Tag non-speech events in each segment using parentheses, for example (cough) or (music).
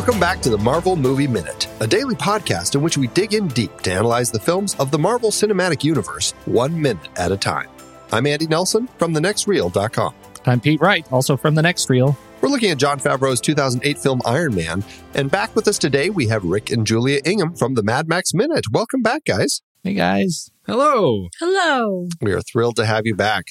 Welcome back to the Marvel Movie Minute, a daily podcast in which we dig in deep to analyze the films of the Marvel Cinematic Universe one minute at a time. I'm Andy Nelson from thenextreel.com. I'm Pete Wright, also from The Next Reel. We're looking at Jon Favreau's 2008 film Iron Man, and back with us today we have Rick and Julia Ingham from the Mad Max Minute. Welcome back, guys. Hey, guys. Hello. Hello. We are thrilled to have you back.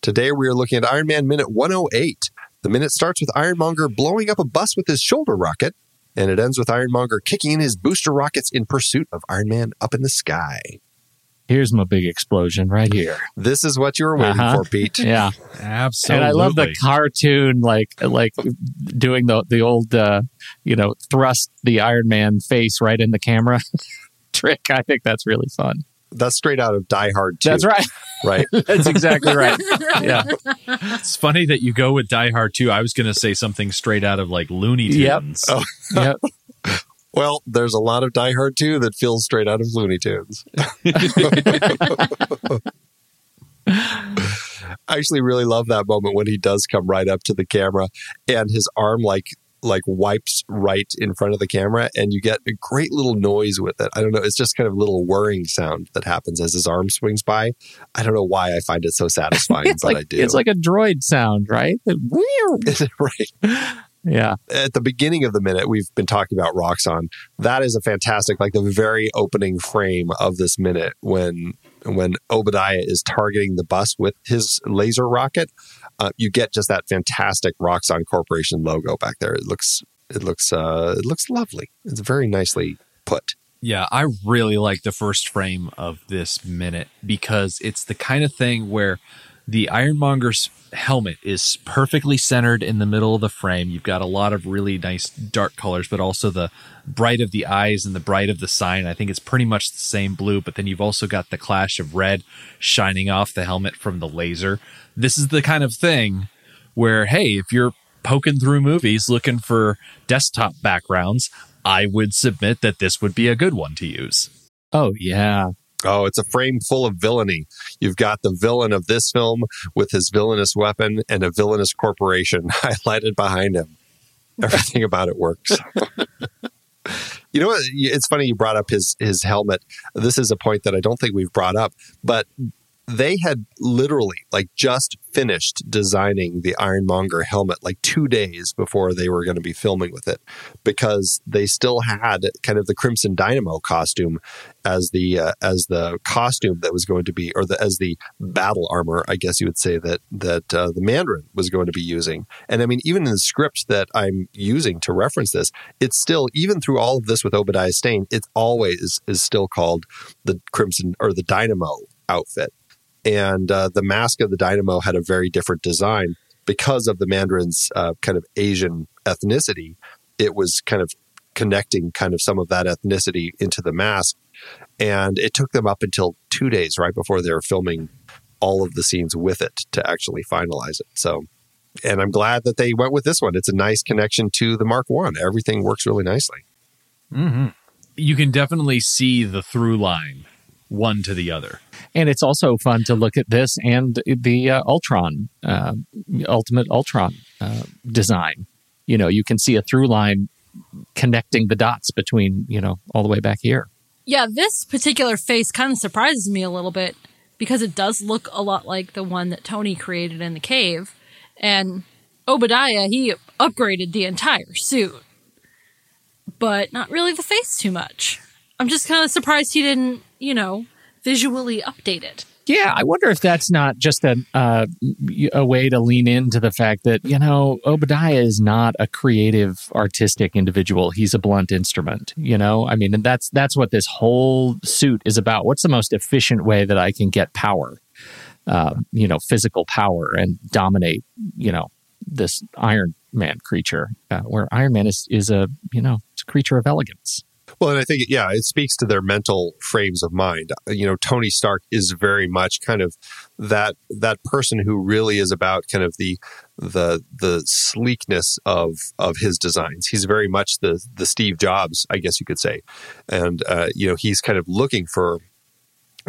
Today we are looking at Iron Man Minute 108. The minute starts with Ironmonger blowing up a bus with his shoulder rocket, and it ends with Ironmonger kicking in his booster rockets in pursuit of Iron Man up in the sky. Here's my big explosion right here. This is what you were waiting Uh-huh. for, Pete. (laughs) Yeah. Absolutely. And I love the cartoon, like like doing the the old, uh, you know, thrust the Iron Man face right in the camera (laughs) trick. I think that's really fun. That's straight out of Die Hard 2. That's right. Right. (laughs) That's exactly right. Yeah. (laughs) It's funny that you go with Die Hard 2. I was going to say something straight out of like Looney Yep. Tunes. Oh. (laughs) Yep. Well, there's a lot of Die Hard 2 that feels straight out of Looney Tunes. I actually really love that moment when he does come right up to the camera and his arm like like wipes right in front of the camera and you get a great little noise with it. I don't know, it's just kind of a little whirring sound that happens as his arm swings by. I don't know why I find it so satisfying, (laughs) It's but like I do. it's like a droid sound, right? (laughs) right. Yeah. at the beginning of the minute we've been talking about Roxxon. That is a fantastic, like the very opening frame of this minute when when Obadiah is targeting the bus with his laser rocket. Uh, you get just that fantastic Roxxon Corporation logo back there. It looks it looks uh, it looks lovely. It's very nicely put. Yeah, I really like the first frame of this minute because it's the kind of thing where the Ironmonger's helmet is perfectly centered in the middle of the frame. You've got a lot of really nice dark colors, but also the bright of the eyes and the bright of the sign. I think it's pretty much the same blue, but then you've also got the clash of red shining off the helmet from the laser. This is the kind of thing where, hey, if you're poking through movies looking for desktop backgrounds, I would submit that this would be a good one to use. Oh yeah. Oh, it's a frame full of villainy. You've got the villain of this film with his villainous weapon and a villainous corporation (laughs) highlighted behind him. (laughs) Everything about it works. you know what? It's funny you brought up his his helmet. This is a point that I don't think we've brought up, but they had literally like just finished designing the Ironmonger helmet like two days before they were going to be filming with it because they still had kind of the Crimson Dynamo costume as the uh, as the costume that was going to be or the as the battle armor I guess you would say that that uh, the Mandarin was going to be using. And I mean even in the script that I'm using to reference this it's still even through all of this with Obadiah Stane it always is still called the Crimson or the Dynamo outfit and uh, the mask of the dynamo had a very different design. Because of the mandarin's uh, kind of asian ethnicity it was kind of connecting kind of some of that ethnicity into the mask. And it took them up until two days right before they were filming all of the scenes with it to actually finalize it. So and i'm glad that they went with this one. It's a nice connection to the mark one. Everything works really nicely. Mm-hmm. You can definitely see the through line one to the other. And it's also fun to look at this and the uh, Ultron, uh, Ultimate Ultron uh, design. You know, you can see a through line connecting the dots between, you know, all the way back here. Yeah, this particular face kind of surprises me a little bit because it does look a lot like the one that Tony created in the cave. And Obadiah, he upgraded the entire suit, but not really the face too much. I'm just kind of surprised he didn't, you know, visually update it. Yeah, I wonder if that's not just a uh, a way to lean into the fact that you know Obadiah is not a creative, artistic individual. He's a blunt instrument. You know, I mean, and that's that's what this whole suit is about. What's the most efficient way that I can get power? Uh, you know, physical power and dominate. You know, this Iron Man creature, uh, where Iron Man is is a you know a creature of elegance. Well, and I think, yeah, it speaks to their mental frames of mind. You know, Tony Stark is very much kind of that that person who really is about kind of the the the sleekness of of his designs. He's very much the the Steve Jobs, I guess you could say, and uh, you know, he's kind of looking for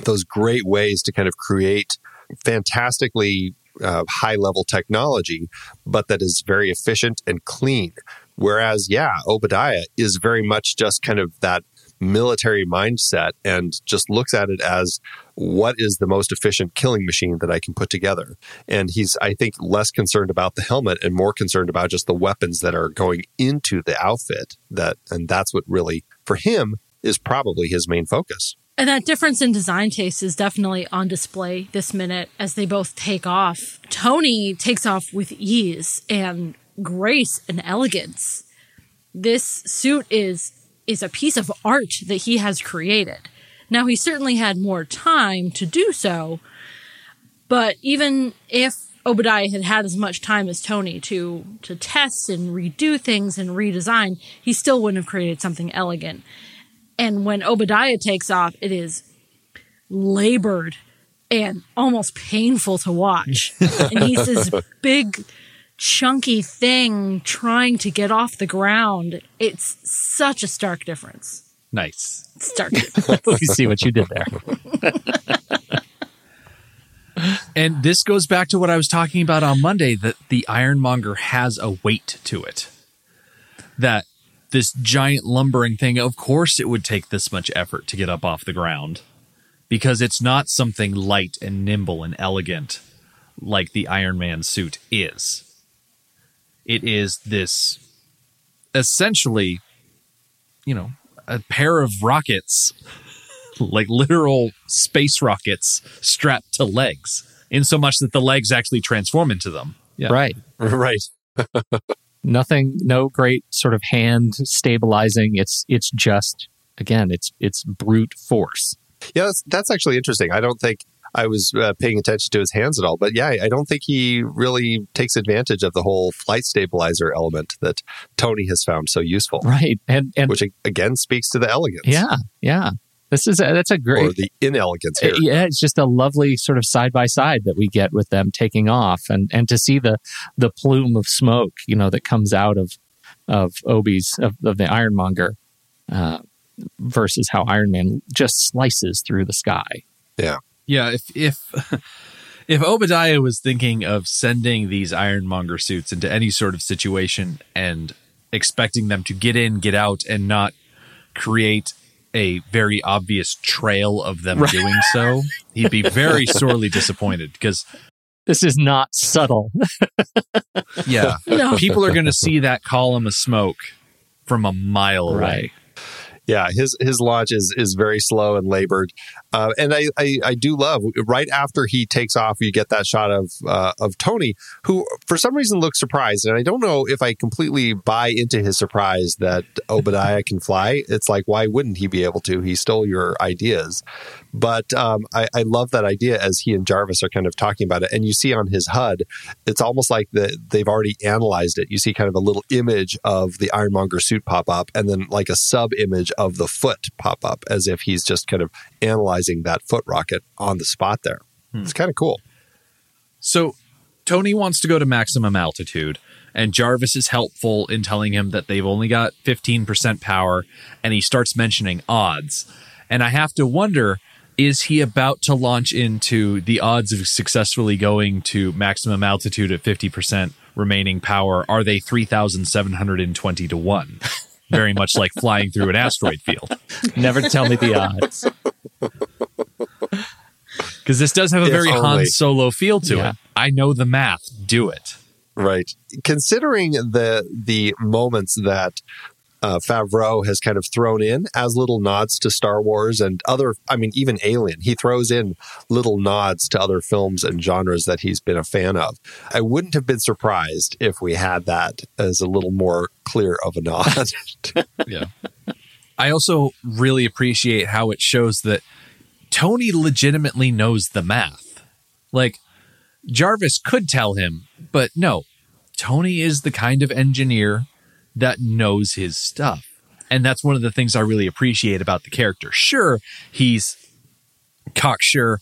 those great ways to kind of create fantastically uh, high level technology, but that is very efficient and clean Whereas, yeah, Obadiah is very much just kind of that military mindset and just looks at it as what is the most efficient killing machine that I can put together. And he's, I think, less concerned about the helmet and more concerned about just the weapons that are going into the outfit. That and that's what really for him is probably his main focus. And that difference in design taste is definitely on display this minute as they both take off. Tony takes off with ease and grace and elegance. This suit is is a piece of art that he has created. Now he certainly had more time to do so, but even if Obadiah had had as much time as Tony to to test and redo things and redesign, he still wouldn't have created something elegant. And when Obadiah takes off, it is labored and almost painful to watch. (laughs) and he's this big, chunky thing trying to get off the ground. It's such a stark difference. Nice. Stark (laughs) difference. you see what you did there. And this goes back to what I was talking about on Monday that the Ironmonger has a weight to it. That this giant lumbering thing, of course, it would take this much effort to get up off the ground because it's not something light and nimble and elegant like the Iron Man suit is. It is this essentially, you know, a pair of rockets, (laughs) like literal space rockets strapped to legs, in so much that the legs actually transform into them. Yeah. Right. (laughs) Right. Nothing, no great sort of hand stabilizing. It's it's just again, it's it's brute force. Yeah, that's, that's actually interesting. I don't think I was uh, paying attention to his hands at all, but yeah, I don't think he really takes advantage of the whole flight stabilizer element that Tony has found so useful, Right. And and which again speaks to the elegance. yeah, yeah. This is a, that's a great Or the inelegance here. yeah, it's just a lovely sort of side by side that we get with them taking off, and and to see the the plume of smoke, you know, that comes out of of Obi's of, of the Ironmonger, uh, versus how Iron Man just slices through the sky. Yeah. Yeah, if if (laughs) if Obadiah was thinking of sending these ironmonger suits into any sort of situation and expecting them to get in, get out, and not create a very obvious trail of them doing so, he'd be very (laughs) sorely disappointed because This is not subtle. (laughs) yeah, No. people are going to see that column of smoke from a mile away. Right. Yeah, his his launch is is very slow and labored, uh, and I, I I do love right after he takes off, you get that shot of uh, of Tony, who for some reason looks surprised, and I don't know if I completely buy into his surprise that Obadiah can fly. It's like why wouldn't he be able to? He stole your ideas, but um, I, I love that idea as he and Jarvis are kind of talking about it, and you see on his HUD, it's almost like the, they've already analyzed it. You see kind of a little image of the Ironmonger suit pop up, and then like a sub image of the foot pop up, as if he's just kind of analyzing that foot rocket on the spot there. Hmm. It's kind of cool. So Tony wants to go to maximum altitude, and Jarvis is helpful in telling him that they've only got 15% power, and he starts mentioning odds. And I have to wonder is he about to launch into the odds of successfully going to maximum altitude at 50% remaining power? Are they 3,720 to 1? Very much like flying through an asteroid field. Never tell me the (laughs) odds. Because this does have a very Han. Solo feel to Yeah. it. I know the math. Do it. Right. Considering the the moments that uh, Favreau has kind of thrown in as little nods to Star Wars and other, I mean, even Alien, he throws in little nods to other films and genres that he's been a fan of. I wouldn't have been surprised if we had that as a little more clear of a nod. (laughs) Yeah. I also really appreciate how it shows that Tony legitimately knows the math. Like, Jarvis could tell him, but no, Tony is the kind of engineer that knows his stuff. And that's one of the things I really appreciate about the character. Sure, he's cocksure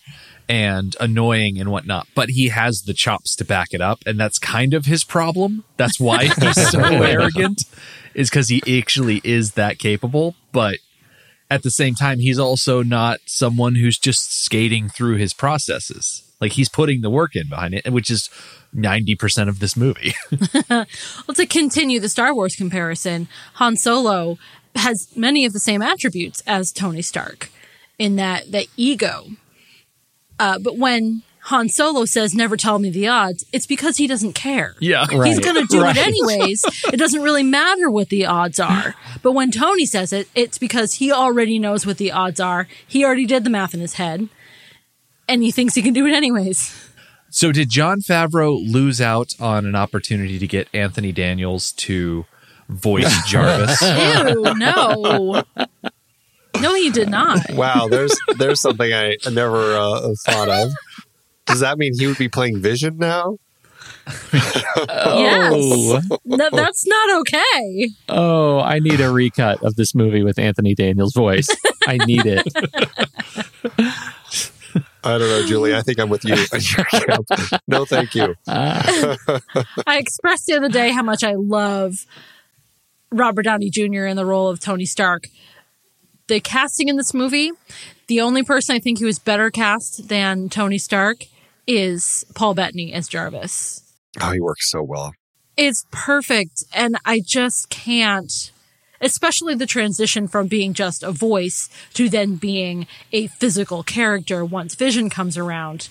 and annoying and whatnot, but he has the chops to back it up. And that's kind of his problem. That's why he's so (laughs) arrogant, is because he actually is that capable. But at the same time, he's also not someone who's just skating through his processes. Like he's putting the work in behind it, which is 90% of this movie. (laughs) Well, to continue the Star Wars comparison, Han Solo has many of the same attributes as Tony Stark in that that ego. Uh, but when Han Solo says "Never tell me the odds," it's because he doesn't care. yeah. Right. He's going to do Right. it anyways. It doesn't really matter what the odds are. But when Tony says it, it's because he already knows what the odds are. He already did the math in his head, and he thinks he can do it anyways. So did Jon Favreau lose out on an opportunity to get Anthony Daniels to voice (laughs) Jarvis? Ew, no. No, he did not. Wow, there's there's something I never uh, thought of. Does that mean he would be playing Vision now? (laughs) Yes. Th- that's not okay. Oh, I need a recut of this movie with Anthony Daniels' voice. I need it. (laughs) I don't know, Julie. I think I'm with you in your camp. No, thank you. Uh, (laughs) I expressed the other day how much I love Robert Downey Jr. in the role of Tony Stark. The casting in this movie, the only person I think who is better cast than Tony Stark is Paul Bettany as Jarvis. Oh, he works so well. It's perfect, and I just can't. Especially the transition from being just a voice to then being a physical character once Vision comes around.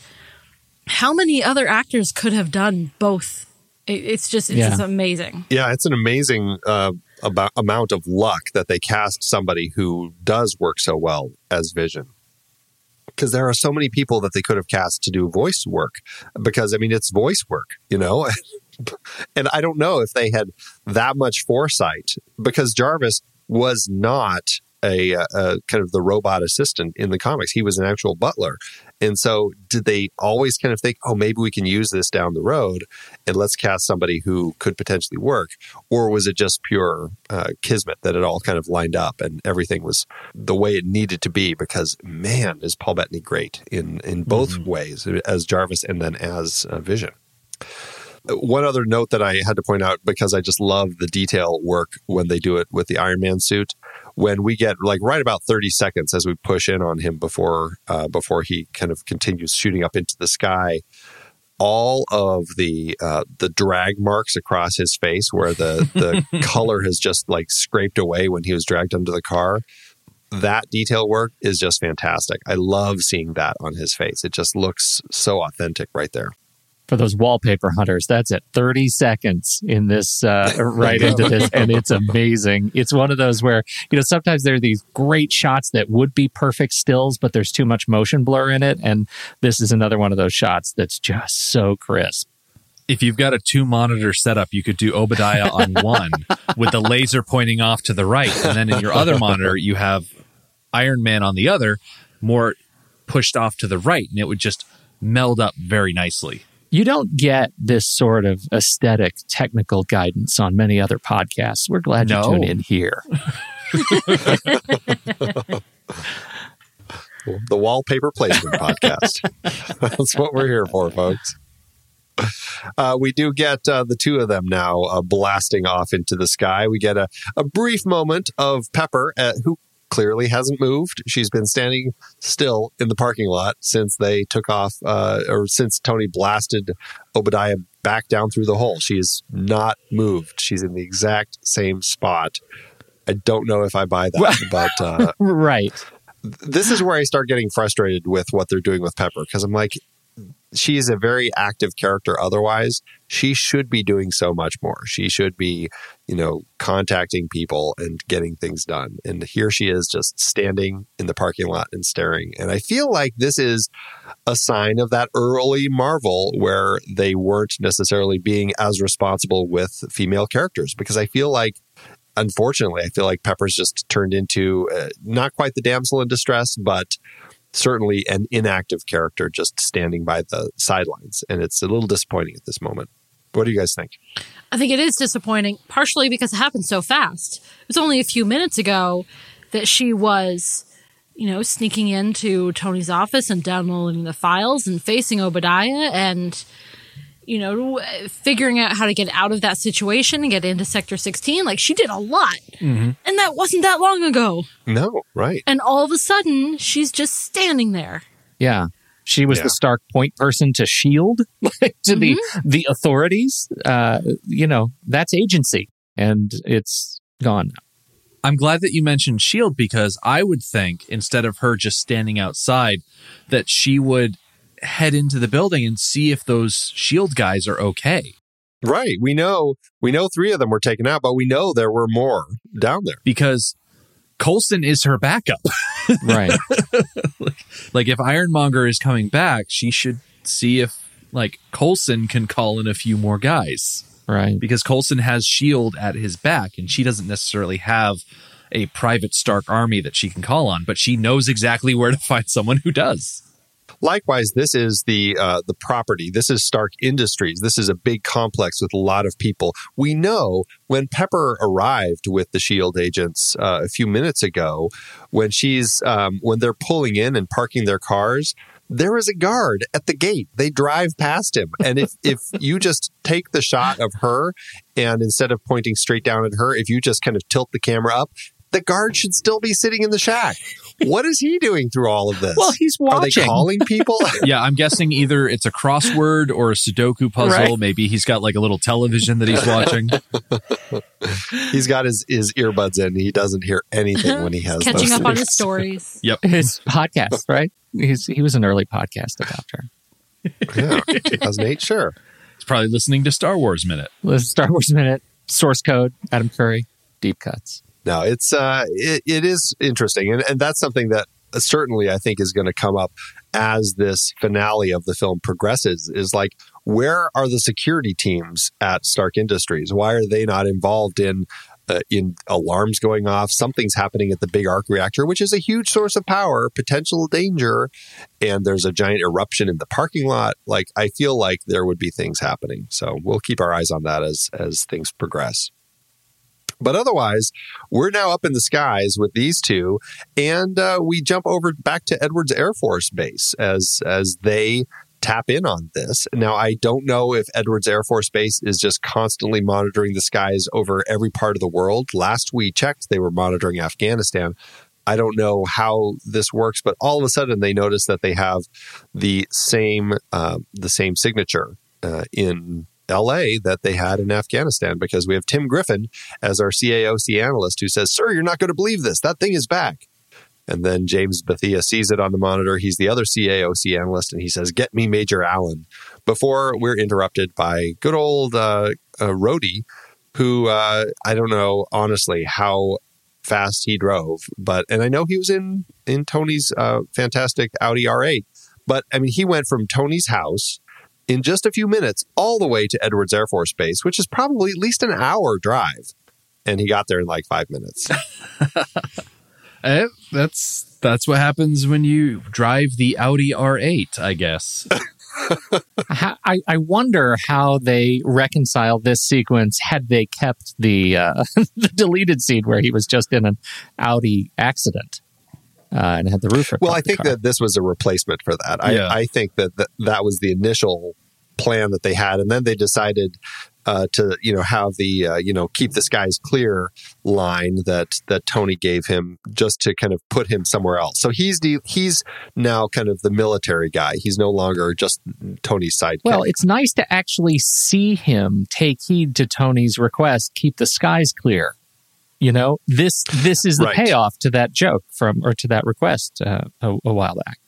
How many other actors could have done both? It's just, it's Yeah. just amazing. Yeah, it's an amazing uh, about, amount of luck that they cast somebody who does work so well as Vision. Because there are so many people that they could have cast to do voice work. Because I mean, it's voice work, you know. (laughs) and I don't know if they had that much foresight because Jarvis was not a, a, a kind of the robot assistant in the comics. He was an actual butler. And so, did they always kind of think, oh, maybe we can use this down the road and let's cast somebody who could potentially work? Or was it just pure uh, kismet that it all kind of lined up and everything was the way it needed to be? Because, man, is Paul Bettany great in, in both ways as Jarvis and then as uh, Vision. One other note that I had to point out because I just love the detail work when they do it with the Iron Man suit. When we get like right about thirty seconds as we push in on him before uh, before he kind of continues shooting up into the sky, all of the uh, the drag marks across his face where the the (laughs) color has just like scraped away when he was dragged under the car. That detail work is just fantastic. I love seeing that on his face. It just looks so authentic right there. For those wallpaper hunters, that's it. 30 seconds in this, uh, (laughs) right into this. And it's amazing. It's one of those where, you know, sometimes there are these great shots that would be perfect stills, but there's too much motion blur in it. And this is another one of those shots that's just so crisp. if you've got a two monitor setup, you could do Obadiah on (laughs) one with the laser pointing off to the right. And then in your other monitor, you have Iron Man on the other, more pushed off to the right. And it would just meld up very nicely. You don't get this sort of aesthetic technical guidance on many other podcasts. We're glad No. you tuned in here. (laughs) the wallpaper placement (laughs) podcast. That's what we're here for, folks. Uh, we do get uh, the two of them now uh, blasting off into the sky. We get a, a brief moment of Pepper, uh, who clearly hasn't moved. She's been standing still in the parking lot since they took off, uh, or since Tony blasted Obadiah back down through the hole. She is not moved. She's in the exact same spot. I don't know if I buy that, (laughs) but uh, Right. this is where I start getting frustrated with what they're doing with Pepper because I'm like, she is a very active character otherwise. She should be doing so much more. She should be, you know, contacting people and getting things done. And here she is just standing in the parking lot and staring. And I feel like this is a sign of that early Marvel where they weren't necessarily being as responsible with female characters because I feel like unfortunately, I feel like Pepper's just turned into uh, not quite the damsel in distress, but certainly an inactive character just standing by the sidelines. And it's a little disappointing at this moment. What do you guys think? I think it is disappointing, partially because it happened so fast. It was only a few minutes ago that she was, you know, sneaking into Tony's office and downloading the files and facing Obadiah and, you know, figuring out how to get out of that situation and get into Sector 16. Like, she did a lot. Mm-hmm. And that wasn't that long ago. No, right. And all of a sudden, she's just standing there. Yeah. She was Yeah. the Stark point person to Shield, like, (laughs) to the the authorities. Uh, you know, that's agency, and it's gone. now. I'm glad that you mentioned Shield because I would think instead of her just standing outside, that she would head into the building and see if those Shield guys are okay. Right. We know we know three of them were taken out, but we know there were more down there. Because Coulson is her backup. (laughs) Right. like if Ironmonger is coming back, she should see if like Coulson can call in a few more guys. right. because Coulson has Shield at his back, and she doesn't necessarily have a private Stark army that she can call on, but she knows exactly where to (laughs) find someone who does. Likewise, this is the uh, the property. This is Stark Industries. This is a big complex with a lot of people. We know when Pepper arrived with the Shield agents uh, a few minutes ago, when she's um, when they're pulling in and parking their cars. There is a guard at the gate. They drive past him. And if, (laughs) if you just take the shot of her and instead of pointing straight down at her, if you just kind of tilt the camera up, the guard should still be sitting in the shack. (laughs) What is he doing through all of this? Well, he's watching. Are they calling people? (laughs) (laughs) Yeah, I'm guessing either it's a crossword or a Sudoku puzzle. Right. Maybe he's got like a little television that he's watching. He's got his, his earbuds in. He doesn't hear anything when he has Catching those up on his stories. Yep, his podcast, right? He's, he was an early podcast adopter. Yeah, 2008, sure. He's probably listening to Star Wars Minute. Star Wars Minute, source code, Adam Curry, deep cuts. No, it's uh, it, it is interesting, and and that's something that certainly I think is going to come up as this finale of the film progresses. Is like, where are the security teams at Stark Industries? Why are they not involved in? Uh, in alarms going off, something's happening at the big arc reactor, which is a huge source of power, potential danger, and there's a giant eruption in the parking lot. Like I feel like there would be things happening, so we'll keep our eyes on that as as things progress. But otherwise, we're now up in the skies with these two, and uh, we jump over back to Edwards Air Force Base as as they tap in on this. Now, I don't know if Edwards Air Force Base is just constantly monitoring the skies over every part of the world. Last we checked, they were monitoring Afghanistan. I don't know how this works, but all of a sudden they notice that they have the same uh, the same signature uh, in LA that they had in Afghanistan because we have Tim Griffin as our CAOC analyst who says, Sir, you're not going to believe this. That thing is back. And then James Bethia sees it on the monitor. He's the other CAOC analyst and he says, Get me Major Allen. Before we're interrupted by good old uh, uh, Rhodey, who uh, I don't know honestly how fast he drove, but and I know he was in in Tony's uh, fantastic Audi R8, but I mean he went from Tony's house in just a few minutes all the way to Edwards Air Force Base, which is probably at least an hour drive, and he got there in like five minutes. (laughs) Eh, that's that's what happens when you drive the Audi R8, I guess. (laughs) I, I wonder how they reconcile this sequence had they kept the uh, (laughs) the deleted scene where he was just in an Audi accident uh, and had the roof. Well, I think that this was a replacement for that. Yeah. I, I think that, that that was the initial plan that they had, and then they decided uh, to you know have the uh, you know keep the skies clear line that that Tony gave him just to kind of put him somewhere else. So he's the he's now kind of the military guy. He's no longer just Tony's sidekick. Well, it's nice to actually see him take heed to Tony's request, keep the skies clear. You know, this this is the Right. payoff to that joke from or to that request uh, a, a while back.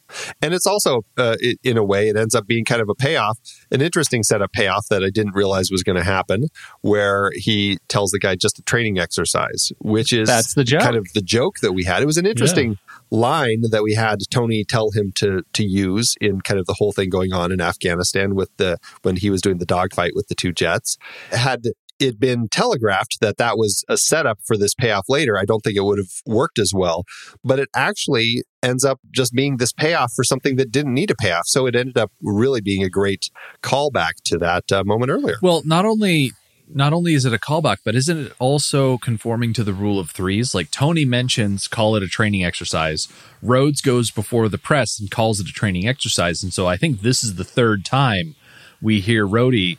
And it's also, uh, i in a way, it ends up being kind of a payoff, an interesting set of payoff that I didn't realize was going to happen, where he tells the guy just a training exercise, which is That's the joke. kind of the joke that we had. It was an interesting line that we had Tony tell him to to use in kind of the whole thing going on in Afghanistan with the when he was doing the dogfight with the two jets. Had it been telegraphed that that was a setup for this payoff later, I don't think it would have worked as well. But it actually ends up just being this payoff for something that didn't need a payoff. So it ended up really being a great callback to that uh, moment earlier. Well, not only not only is it a callback, but isn't it also conforming to the rule of threes? Like Tony mentions, call it a training exercise. Rhodes goes before the press and calls it a training exercise, and so I think this is the third time we hear Rhodey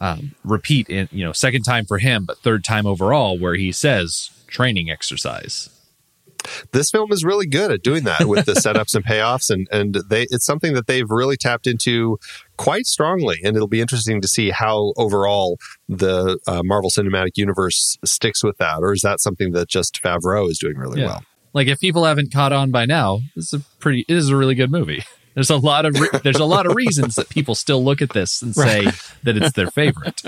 um, repeat in you know second time for him, but third time overall where he says training exercise. this film is really good at doing that with the (laughs) setups and payoffs and and they it's something that they've really tapped into quite strongly and it'll be interesting to see how overall the uh, Marvel Cinematic Universe sticks with that or is that something that just Favreau is doing really Yeah. well Like if people haven't caught on by now, this is a pretty it is a really good movie. (laughs) There's a lot of re- there's a lot of reasons that people still look at this and say that it's their favorite.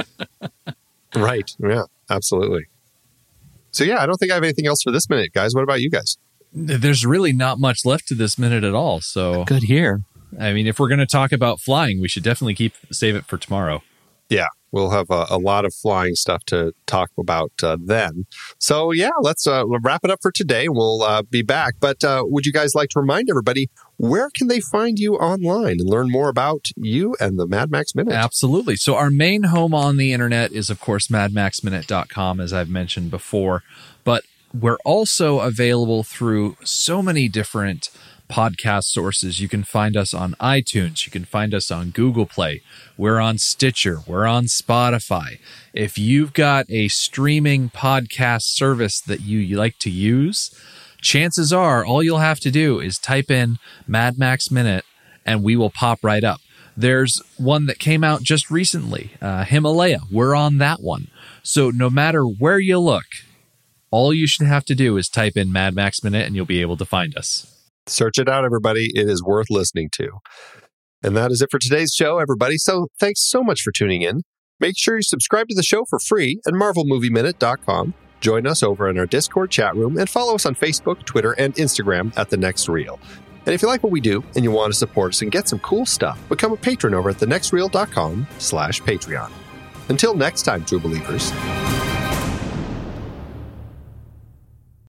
right yeah absolutely so yeah I don't think I have anything else for this minute guys what about you guys There's really not much left to this minute at all. So Good here. I mean, if we're going to talk about flying, we should definitely keep save it for tomorrow. yeah we'll have a, a lot of flying stuff to talk about uh, then so yeah let's uh, wrap it up for today we'll uh, be back but uh, would you guys like to remind everybody where can they find you online and learn more about you and the mad max minute Absolutely. So our main home on the internet is of course madmaxminute.com as I've mentioned before, but we're also available through so many different podcast sources. You can find us on iTunes, you can find us on Google Play, we're on Stitcher, we're on Spotify. If you've got a streaming podcast service that you, you like to use, chances are all you'll have to do is type in Mad Max Minute and we will pop right up. There's one that came out just recently, uh, Himalaya. We're on that one. So no matter where you look, all you should have to do is type in Mad Max Minute and you'll be able to find us. search it out everybody it is worth listening to and that is it for today's show everybody so thanks so much for tuning in make sure you subscribe to the show for free at marvelmovieminute.com join us over in our discord chat room and follow us on facebook twitter and instagram at the next reel. And if you like what we do and you want to support us and get some cool stuff become a patron over at thenextreel.com slash patreon. Until next time true believers